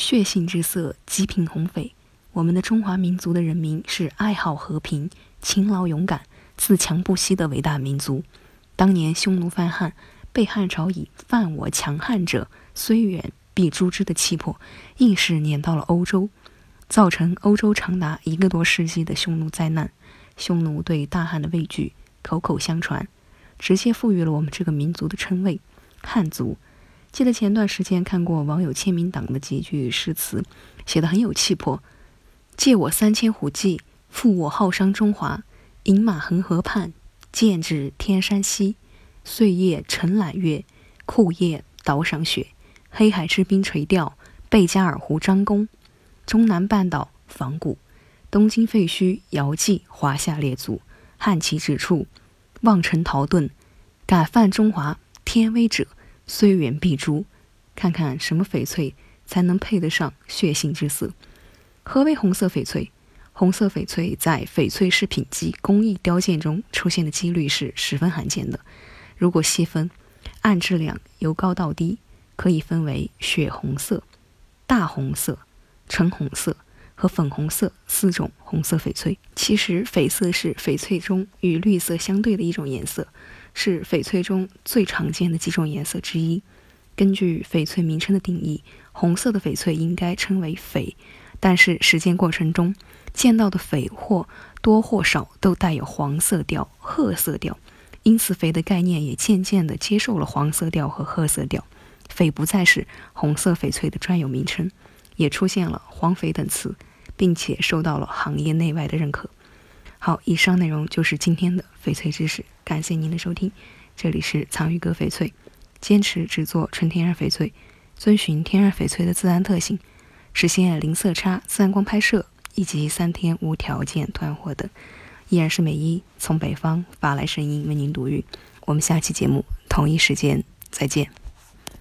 血性之色，极品红翡。我们的中华民族的人民是爱好和平、勤劳勇敢、自强不息的伟大民族。当年匈奴犯汉，被汉朝以“犯我强汉者，虽远必诛之”的气魄，硬是撵到了欧洲，造成欧洲长达一个多世纪的匈奴灾难。匈奴对大汉的畏惧，口口相传，直接赋予了我们这个民族的称谓——汉族。记得前段时间看过网友签名档的几句诗词，写得很有气魄：“借我三千虎骑，负我浩伤中华。饮马横河畔，剑指天山西。岁月沉揽月，酷夜岛上雪。黑海之滨垂钓，贝加尔湖张弓。中南半岛仿古，东京废墟遥祭华夏列祖。汉旗指处，望尘陶遁。敢犯中华天威者。”虽远必诛，看看什么翡翠才能配得上血性之色？何为红色翡翠？红色翡翠在翡翠饰品及工艺雕件中出现的几率是十分罕见的。如果细分，按质量由高到低，可以分为血红色、大红色、橙红色和粉红色四种红色翡翠。其实，翡色是翡翠中与绿色相对的一种颜色。是翡翠中最常见的几种颜色之一。根据翡翠名称的定义，红色的翡翠应该称为翡，但是实践过程中见到的翡或多或少都带有黄色调、褐色调，因此翡的概念也渐渐地接受了黄色调和褐色调，翡不再是红色翡翠的专有名称，也出现了黄翡等词，并且受到了行业内外的认可。好，以上内容就是今天的翡翠知识，感谢您的收听。这里是藏玉阁翡翠，坚持只做纯天然翡翠，遵循天然翡翠的自然特性，实现零色差、自然光拍摄以及三天无条件退换货等。依然是美一从北方发来声音为您读语。我们下期节目同一时间再见。